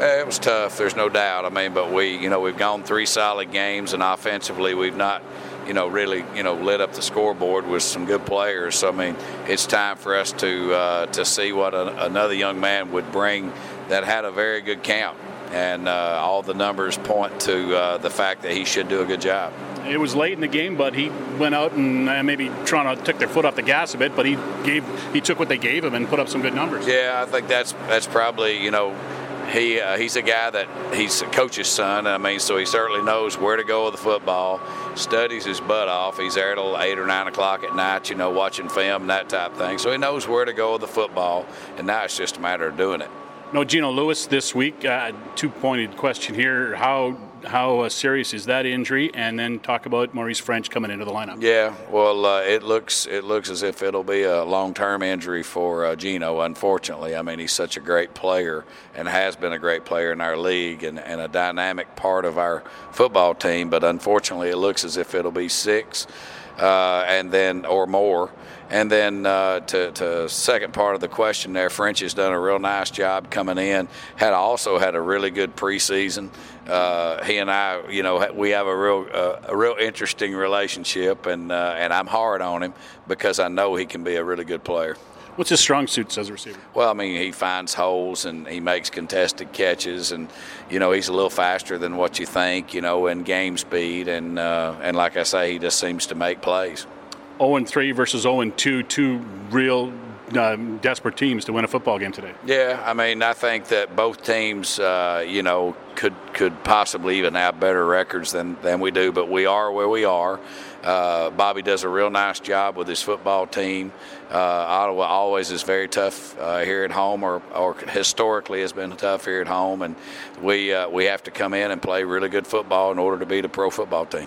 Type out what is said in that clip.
Eh, It was tough. There's no doubt. I mean, but we, you know, we've gone three solid games, and offensively, we've not, you know, really, you know, lit up the scoreboard with some good players. So I mean, it's time for us to uh, to see what a, another young man would bring that had a very good camp, and uh, all the numbers point to uh, the fact that he should do a good job. It was late in the game, but he went out and uh, maybe Toronto took their foot off the gas a bit, but he gave he took what they gave him and put up some good numbers. Yeah, I think that's that's probably you know he uh, he's a guy that he's a coach's son. I mean, so he certainly knows where to go with the football. Studies his butt off. He's there till eight or nine o'clock at night, you know, watching film and that type of thing. So he knows where to go with the football, and now it's just a matter of doing it. No, Gino Lewis this week. Uh, two pointed question here: How how uh, serious is that injury? And then talk about Maurice French coming into the lineup. Yeah, well, uh, it looks it looks as if it'll be a long-term injury for uh, Gino. Unfortunately, I mean he's such a great player and has been a great player in our league and, and a dynamic part of our football team. But unfortunately, it looks as if it'll be six, uh, and then or more. And then uh, to, to second part of the question there, French has done a real nice job coming in. Had also had a really good preseason. Uh, he and I, you know, we have a real uh, a real interesting relationship, and uh, and I'm hard on him because I know he can be a really good player. What's his strong suits as a receiver? Well, I mean, he finds holes and he makes contested catches, and you know he's a little faster than what you think, you know, in game speed, and uh, and like I say, he just seems to make plays. 0 and 3 versus 0 and 2, two real uh, desperate teams to win a football game today. Yeah, I mean, I think that both teams, uh, you know, could could possibly even have better records than, than we do, but we are where we are. Uh, Bobby does a real nice job with his football team. Uh, Ottawa always is very tough uh, here at home, or, or historically has been tough here at home, and we uh, we have to come in and play really good football in order to beat a pro football team.